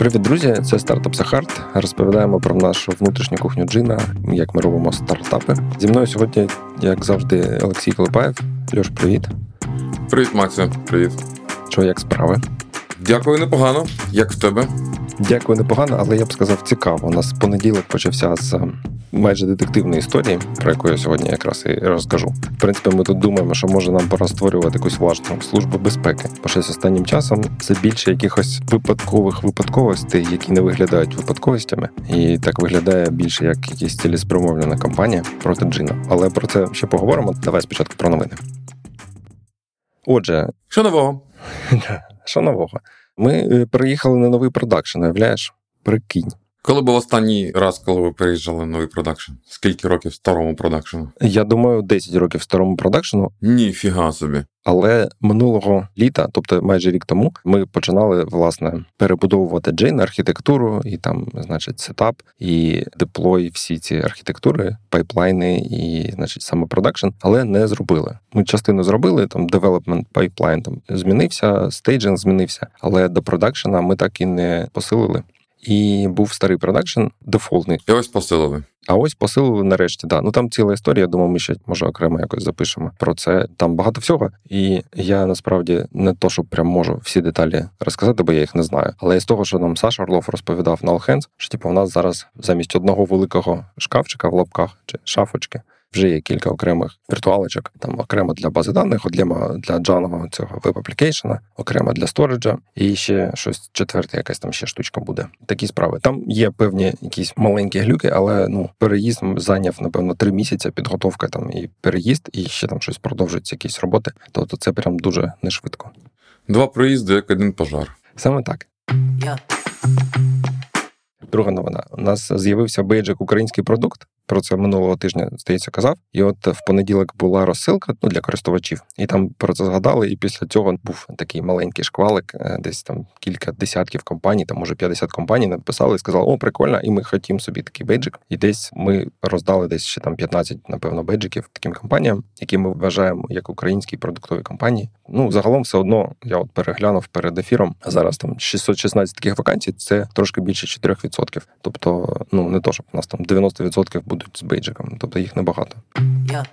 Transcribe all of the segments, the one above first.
Привіт, друзі! Це стартап Сахарт. Розповідаємо про нашу внутрішню кухню джина, як ми робимо стартапи. Зі мною сьогодні, як завжди, Олексій Колипаєв. Льош, привіт. Привіт, Максе. Привіт. Що, як справи? Дякую, непогано. Як в тебе? Дякую, непогано, але я б сказав, цікаво. У нас понеділок почався з майже детективної історії, про яку я сьогодні якраз і розкажу. В принципі, ми тут думаємо, що може нам пора створювати якусь власну службу безпеки. Бо щось останнім часом це більше якихось випадкових випадковостей, які не виглядають випадковостями, і так виглядає більше як якась цілеспрямовлена кампанія проти джина. Але про це ще поговоримо. Давай спочатку про новини. Отже, що нового? Що нового? Ми приїхали переїхали на новий продакшн, уявляєш? Прикинь. Коли був останній раз, коли ви переїжджали на новий продакшн? Скільки років старому продакшну? Я думаю, 10 років старому продакшну. Ніфіга собі. Але минулого літа, тобто майже рік тому, ми починали власне перебудовувати Djinni архітектуру, і там, значить, setup і deploy всі ці архітектури, пайплайни і, значить, саме продакшн, але не зробили. Ми частину зробили. Там development pipeline там змінився, staging змінився, але до продакшена ми так і не посилили. І був старий продакшн дефолтний. І ось посилили. А ось посилили нарешті. Да. Ну там ціла історія. Думаю, ми ще може окремо якось запишемо про це. Там багато всього. І я насправді не то, що прям можу всі деталі розказати, бо я їх не знаю. Але з того, що нам Саша Орлов розповідав на All Hands, що типу, у нас зараз замість одного великого шкафчика в лапках чи шафочки вже є кілька окремих віртуалочок, там окремо для бази даних, окремо для джанового цього веб-аплікейшена, окремо для сториджа, і ще щось четверте, якась там ще штучка буде. Такі справи. Там є певні якісь маленькі глюки, але ну переїзд зайняв напевно три місяці. Підготовка там і переїзд, і ще там щось продовжується, якісь роботи. Тобто це прям дуже не швидко. Два проїзди, як один пожар. Саме так. Yeah. Друга новина. У нас з'явився бейджик український продукт. Про це минулого тижня здається казав. І от в понеділок була розсилка ну, для користувачів, і там про це згадали. І після цього був такий маленький шквалик, е, десь там кілька десятків компаній, там може 50 компаній написали і сказали, о, прикольно, і ми хотімо собі такий бейджик. І десь ми роздали десь ще там 15, напевно, бейджиків таким компаніям, які ми вважаємо як українські продуктові компанії. Ну загалом все одно я от переглянув перед ефіром. Зараз там 616 таких вакансій. Це трошки більше 4%. Тобто, ну не то, щоб у нас там 90% будуть з бейджиком, тобто їх небагато. Yeah.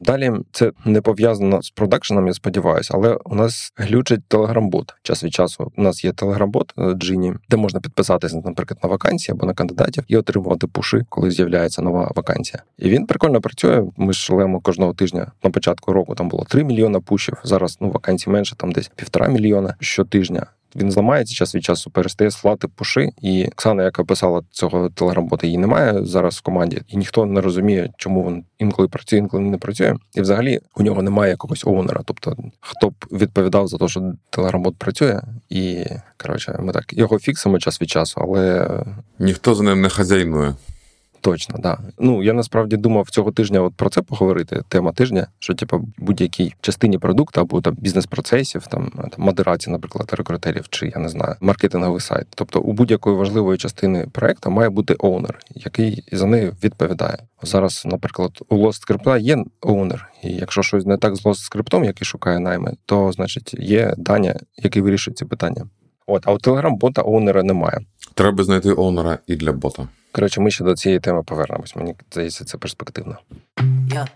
Далі це не пов'язано з продакшеном, я сподіваюся, але у нас глючить телеграм-бот. Час від часу у нас є телеграм-бот е, Джині, де можна підписатися, наприклад, на вакансії або на кандидатів і отримувати пуши, коли з'являється нова вакансія. І він прикольно працює. Ми шлемо кожного тижня на початку року. Там було 3 мільйона пушів. Зараз ну вакансій менше, там десь півтора мільйона щотижня. Він зламається час від часу, перестає слати пуши. І Оксана, яка писала цього телеграм-бота, її немає зараз в команді, і ніхто не розуміє, чому він інколи працює, інколи не працює. І взагалі у нього немає якогось оунера. Тобто, хто б відповідав за те, що телеграм-бот працює, і коротше, ми так його фіксимо час від часу, але ніхто за ним не хазяйнує. Точно, да. Ну я насправді думав цього тижня от про це поговорити. Тема тижня, що типу будь-якій частині продукту або там бізнес-процесів, там там модерація, наприклад, рекрутерів, чи я не знаю, маркетинговий сайт. Тобто у будь-якої важливої частини проекту має бути оунер, який за нею відповідає. Зараз, наприклад, у Lost Script є оунер, і якщо щось не так з Lost Script, який шукає найми, то значить є Даня, який вирішує ці питання. От, а у Telegram бота оунера немає. Треба знайти оунера і для бота. Коротше, ми ще до цієї теми повернемось. Мені здається, це перспективно. Yeah.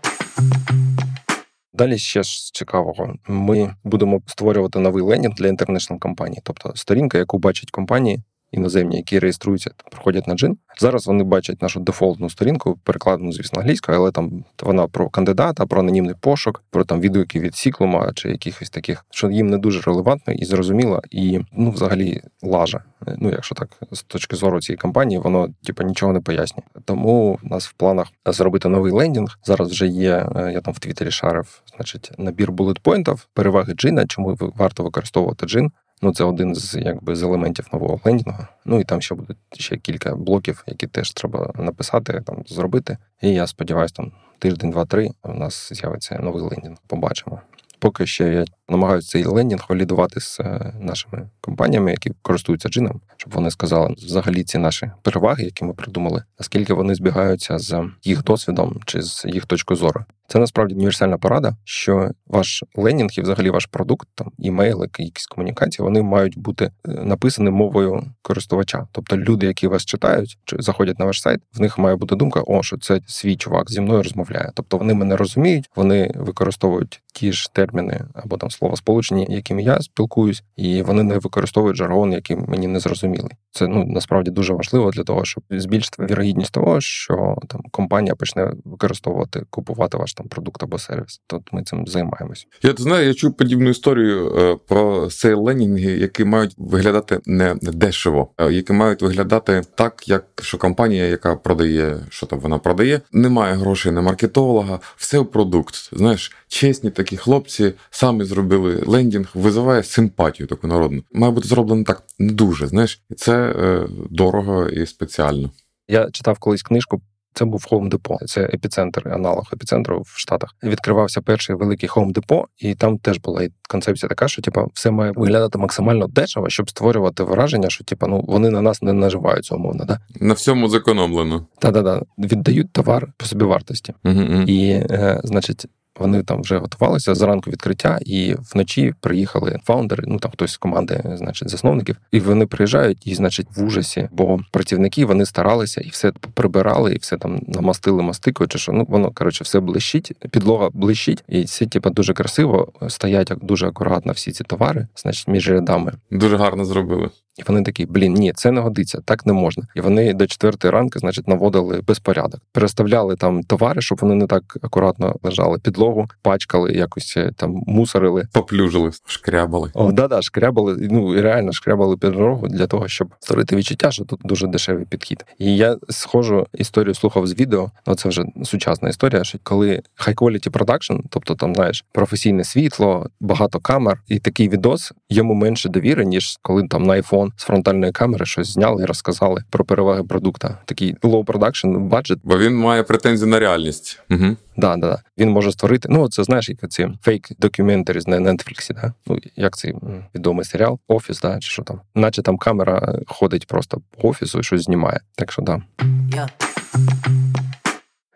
Далі ще з цікавого. Ми будемо створювати новий лендінг для international компаній, тобто сторінка, яку бачать компанії іноземні, які реєструються, проходять на Djinni. Зараз вони бачать нашу дефолтну сторінку, перекладену, звісно, англійською, але там вона про кандидата, про анонімний пошук, про там відгуки від Ciklum а чи якихось таких, що їм не дуже релевантно і зрозуміло, і ну, взагалі лажа. Ну, якщо так, з точки зору цієї компанії, воно типу, нічого не пояснює. Тому в нас в планах зробити новий лендінг. Зараз вже є. Е, я там в Твіттері шарив, значить, набір булетпойнтів, переваги джина, чому варто використовувати Djinni. Ну, це один з якби з елементів нового лендінгу. Ну і там ще буде ще кілька блоків, які теж треба написати, там зробити. І я сподіваюся, там тиждень, два-три у нас з'явиться новий лендінг. Побачимо. Поки ще я намагаюся цей лендінг валідувати з е, нашими компаніями, які користуються джином, щоб вони сказали взагалі ці наші переваги, які ми придумали, наскільки вони збігаються з їх досвідом чи з їх точкою зору. Це насправді універсальна порада, що ваш ленінг і взагалі ваш продукт, там імейли, якісь комунікації, вони мають бути е, написані мовою користувача. Тобто люди, які вас читають, чи заходять на ваш сайт, в них має бути думка, о, що це свій чувак зі мною розмовляє. Тобто вони мене розуміють, вони використовують ті ж терміни або там словосполучення, якими я спілкуюсь, і вони не використовують жаргон, який мені не зрозумілий. Це ну насправді дуже важливо для того, щоб збільшити вірогідність того, що там компанія почне використовувати купувати ваш там продукт або сервіс. Тут ми цим займаємось. Я ти знаю, я чув подібну історію е, про sale лендінги, які мають виглядати не дешево, а які мають виглядати так, як що компанія, яка продає, що там вона продає, не має грошей на маркетолога, все в продукт. Знаєш, чесні такі хлопці самі зробили лендінг, визиває симпатію таку народну. Має бути зроблено так не дуже. Знаєш, і це е, дорого і спеціально. Я читав колись книжку. Це був Home Depot. Це епіцентр, аналог епіцентру в Штатах. Відкривався перший великий Home Depot, і там теж була концепція така, що типа все має виглядати максимально дешево, щоб створювати враження, що типа ну вони на нас не наживаються умовно. Да? На всьому зекономлено. Та-да-да. Віддають товар по собі вартості. Угу. І, е, значить, вони там вже готувалися зранку відкриття, і вночі приїхали фаундери, ну там хтось з команди, значить, засновників, і вони приїжджають, і, значить, в ужасі, бо працівники вони старалися і все прибирали, і все там намастили мастикою, чи що ну воно коротше все блищить, підлога блищить, і це типу, дуже красиво стоять дуже акуратно всі ці товари, значить, між рядами. Дуже гарно зробили. І вони такі, блін, ні, це не годиться, так не можна. І вони до четвертої ранки, значить, наводили безпорядок, переставляли там товари, щоб вони не так акуратно лежали. Підлогу пачкали, якось е, там мусорили, поплюжили, шкрябали. О, да, да, шкрябали. Ну реально шкрябали підлогу для того, щоб створити відчуття, що тут дуже дешевий підхід. І я схожу історію слухав з відео. Ну це вже сучасна історія. Що коли high quality production, тобто там знаєш професійне світло, багато камер, і такий відос йому менше довіри, ніж коли там на iPhone з фронтальної камери щось зняли і розказали про переваги продукта. Такий low production budget. Бо він має претензії на реальність. Угу. Да, да, да. Він може створити. Ну, це знаєш, як ці fake documentary на Netflix, да? Ну, як цей відомий серіал, офіс, да, чи що там. Наче там камера ходить просто по офісу і щось знімає. Так що да. Yeah.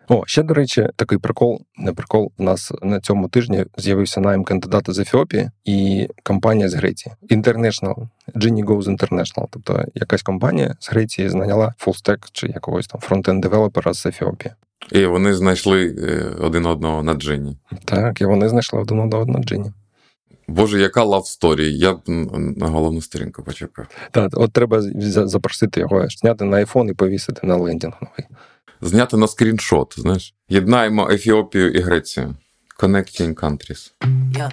О, ще, до речі, такий прикол, не прикол. У нас на цьому тижні з'явився найм кандидата з Ефіопії і компанія з Греції. International, Djinni Goes International. Тобто якась компанія з Греції знайняла full-stack чи якогось там front-end девелопера з Ефіопії. І вони знайшли один одного на Djinni. Так, і вони знайшли один одного на Djinni. Боже, яка love story? Я б на головну сторінку почекав. Так, от треба запросити його, зняти на iPhone і повісити на лендінг новий зняти на скріншот. Знаєш, єднаємо Ефіопію і Грецію. Connecting countries. Yeah.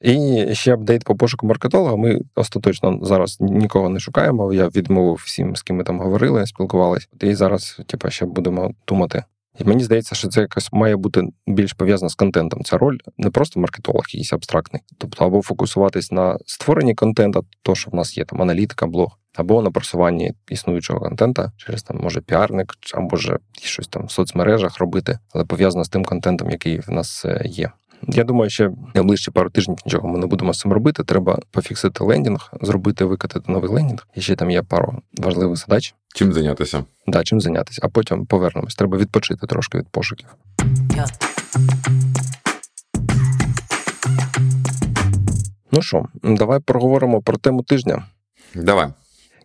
І ще апдейт по пошуку маркетолога. Ми остаточно зараз нікого не шукаємо. Я відмовив всім, з ким ми там говорили, спілкувалися. І зараз, типу, ще будемо думати. І мені здається, що це якось має бути більш пов'язано з контентом. Ця роль не просто маркетолог, якийсь абстрактний, тобто або фокусуватись на створенні контента, то що в нас є там аналітика, блог, або на просуванні існуючого контента через там, може, піарник, або ж щось там в соцмережах робити, але пов'язано з тим контентом, який в нас е, є. Я думаю, ще найближчі пару тижнів нічого ми не будемо з цим робити. Треба пофіксити лендінг, зробити, викатати новий лендінг. І ще там є пару важливих задач. Чим зайнятися? Да, чим зайнятися, а потім повернемось. Треба відпочити трошки від пошуків. Ну що, давай проговоримо про тему тижня. Давай.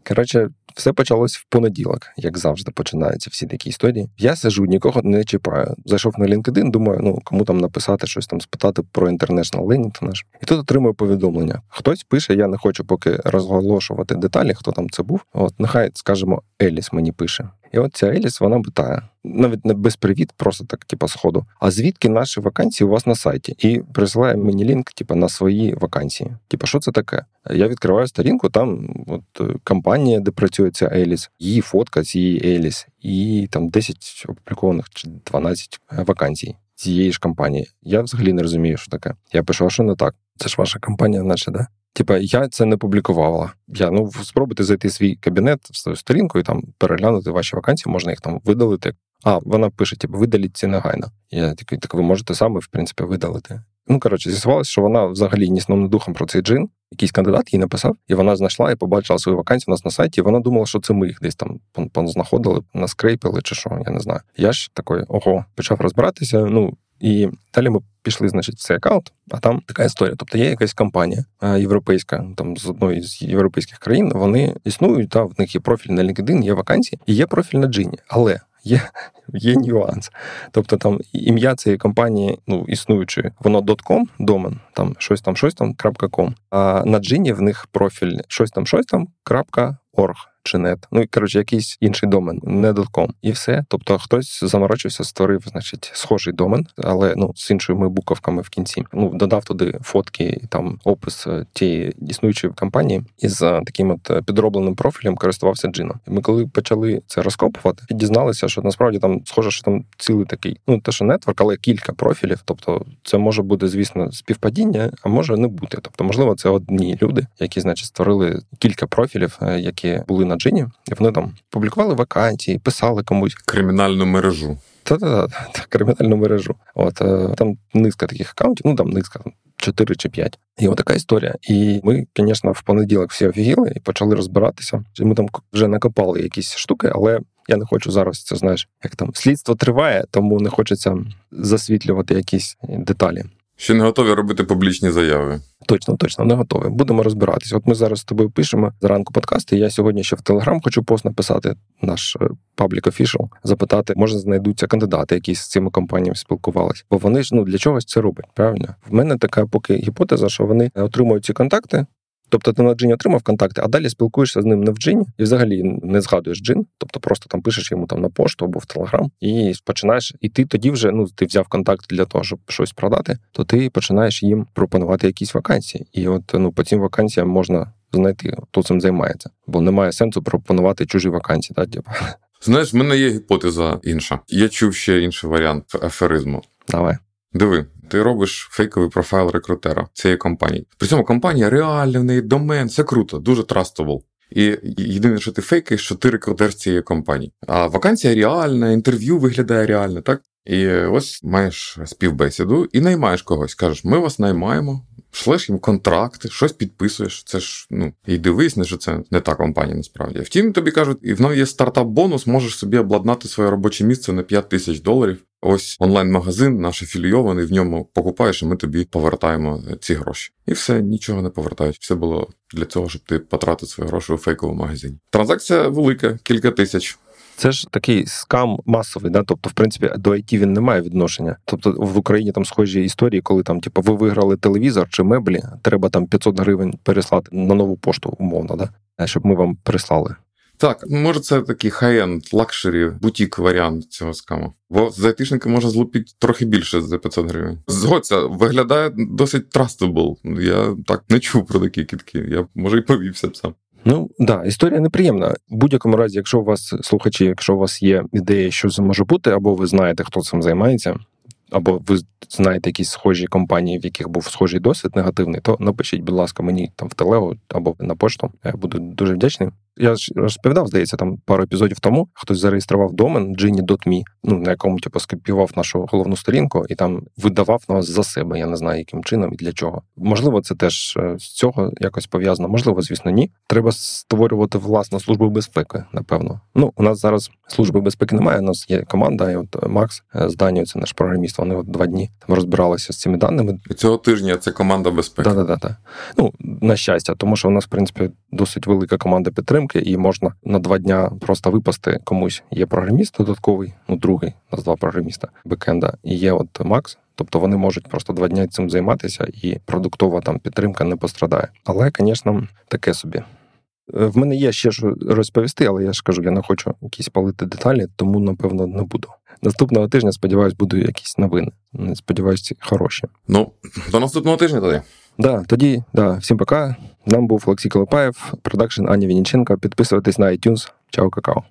Коротше, все почалось в понеділок, як завжди починаються всі такі історії. Я сижу, нікого не чіпаю. Зайшов на LinkedIn, думаю, ну кому там написати щось там, спитати про International Learning наш. І тут отримую повідомлення. Хтось пише, я не хочу поки розголошувати деталі, хто там це був. От нехай скажемо, Еліс мені пише. І от ця Еліс, вона питає, навіть не без привіт, просто так, типа, сходу. А звідки наші вакансії у вас на сайті? І присилає мені лінк, типа, на свої вакансії. Типа, що це таке? Я відкриваю сторінку, там от е, компанія, де працює ця Еліс, її фотка з її Еліс, і там 10 опублікованих чи 12 вакансій цієї ж компанії. Я взагалі не розумію, що таке. Я пишу, що не так? Це ж ваша компанія, наче, да? Типа, я це не публікувала. Я ну спробуйте зайти в свій кабінет в сторінку і там переглянути ваші вакансії, можна їх там видалити. А вона пише: типу, видаліть ці негайно. Я такий, так ви можете саме в принципі видалити. Ну коротше, з'ясувалося, що вона взагалі ні сном, ні духом про цей джин. Якийсь кандидат їй написав, і вона знайшла і побачила свою вакансію у нас на сайті. і Вона думала, що це ми їх десь там знаходили, наскрейпили чи що, я не знаю. Я ж такий, ого, почав розбиратися. Ну і далі ми пішли, значить, в цей аккаунт, а там така історія. Тобто є якась компанія е, європейська, там з одної з європейських країн, вони існують, та в них є профіль на LinkedIn, є вакансії, і є профіль на Джині. Але є є нюанс. Тобто там ім'я цієї компанії, ну, існуючої, воно .com, домен, там щось там, щось там, .com, а на Джині в них профіль щось там, щось там, .org чи нет. Ну і коротше, якийсь інший домен, не .com. І все. Тобто хтось заморочився, створив, значить, схожий домен, але ну з іншими буковками в кінці. Ну додав туди фотки, там опис е, тієї існуючої компанії із е, таким от е, підробленим профілем користувався джином. Ми коли почали це розкопувати, дізналися, що насправді там схоже, що там цілий такий, ну те, що нетворк, але кілька профілів. Тобто, це може бути, звісно, співпадіння, а може не бути. Тобто, можливо, це одні люди, які, значить, створили кілька профілів, які були на джині, і вони там публікували вакансії, писали комусь кримінальну мережу. Та-та-та, кримінальну мережу. От е, там низка таких аккаунтів, ну там низка. 4 чи 5. І от така історія. І ми, звісно, в понеділок всі офігіли і почали розбиратися. Ми там вже накопали якісь штуки, але я не хочу зараз. Це знаєш, як там слідство триває, тому не хочеться засвітлювати якісь деталі. Ще не готові робити публічні заяви. Точно, точно, не готові. Будемо розбиратися. От ми зараз з тобою пишемо зранку подкасти. Я сьогодні ще в Телеграм хочу пост написати, наш паблік офішал, запитати, може знайдуться кандидати, які з цими компаніями спілкувалися. Бо вони ж ну для чогось це роблять. Правильно, в мене така поки гіпотеза, що вони отримують ці контакти, Тобто ти на джині отримав контакти, а далі спілкуєшся з ним не в джині і взагалі не згадуєш джин, тобто просто там пишеш йому там на пошту або в телеграм, і починаєш. І ти тоді вже ну ти взяв контакт для того, щоб щось продати, то ти починаєш їм пропонувати якісь вакансії. І от ну по цим вакансіям можна знайти, хто цим займається, бо немає сенсу пропонувати чужі вакансії. Так, типу. Знаєш, в мене є гіпотеза інша. Я чув ще інший варіант аферизму. Давай. Диви, ти робиш фейковий профайл рекрутера цієї компанії. При цьому компанія реальна, в неї домен, все круто, дуже трастовол. І єдине, що ти фейкаєш, що ти рекрутер цієї компанії. А вакансія реальна, інтерв'ю виглядає реально, так? І ось маєш співбесіду і наймаєш когось. Кажеш, ми вас наймаємо, шлеш їм контракти, щось підписуєш. Це ж ну і дивись, не що це не та компанія насправді. Втім, тобі кажуть, і в нас є стартап-бонус, можеш собі обладнати своє робоче місце на 5 тисяч доларів. Ось онлайн-магазин, наш афілійований, в ньому покупаєш, і ми тобі повертаємо ці гроші. І все, нічого не повертають. Все було для цього, щоб ти потратив свої гроші у фейковому магазині. Транзакція велика, кілька тисяч. Це ж такий скам масовий, да? тобто, в принципі, до IT він не має відношення. Тобто в Україні там схожі історії, коли там, типу, ви виграли телевізор чи меблі, треба там 500 гривень переслати на нову пошту, умовно, да? щоб ми вам прислали. Так, може, це такий high-end, luxury, бутік варіант цього скаму. Бо з айтишника можна злупити трохи більше за 500 гривень. Згодься, виглядає досить trustable. Я так не чув про такі кітки. Я може і повівся б сам. Ну да, історія неприємна. В будь-якому разі, якщо у вас слухачі, якщо у вас є ідея, що це може бути, або ви знаєте, хто цим займається, або ви знаєте якісь схожі компанії, в яких був схожий досвід негативний, то напишіть, будь ласка, мені там в телегу або на пошту. Я буду дуже вдячний. Я ж розповідав, здається, там пару епізодів тому хтось зареєстрував домен Gini.me, ну на якому типу скопіював нашу головну сторінку і там видавав нас за себе. Я не знаю, яким чином і для чого. Можливо, це теж е, з цього якось пов'язано. Можливо, звісно, ні. Треба створювати власну службу безпеки. Напевно. Ну у нас зараз служби безпеки немає. У нас є команда, і от Макс е, з Данією, це наш програміст. Вони от два дні там розбиралися з цими даними. Цього тижня це команда безпеки. Так, так, так. Ну на щастя, тому що у нас в принципі досить велика команда підтримки і можна на два дня просто випасти комусь. Є програміст додатковий, ну другий нас два програміста бекенда, і є от Макс. Тобто вони можуть просто два дні цим займатися, і продуктова там підтримка не пострадає. Але, звісно, таке собі. Е, в мене є ще що розповісти, але я ж кажу, я не хочу якісь палити деталі, тому напевно не буду. Наступного тижня, сподіваюсь, будуть якісь новини. Сподіваюсь, хороші. Ну, до наступного тижня тоді. Да, тоді, да, всім пока. З вами був Олексій Колопаєв, продакшн Ані Вініченко. Підписуйтесь на iTunes. Чао, какао.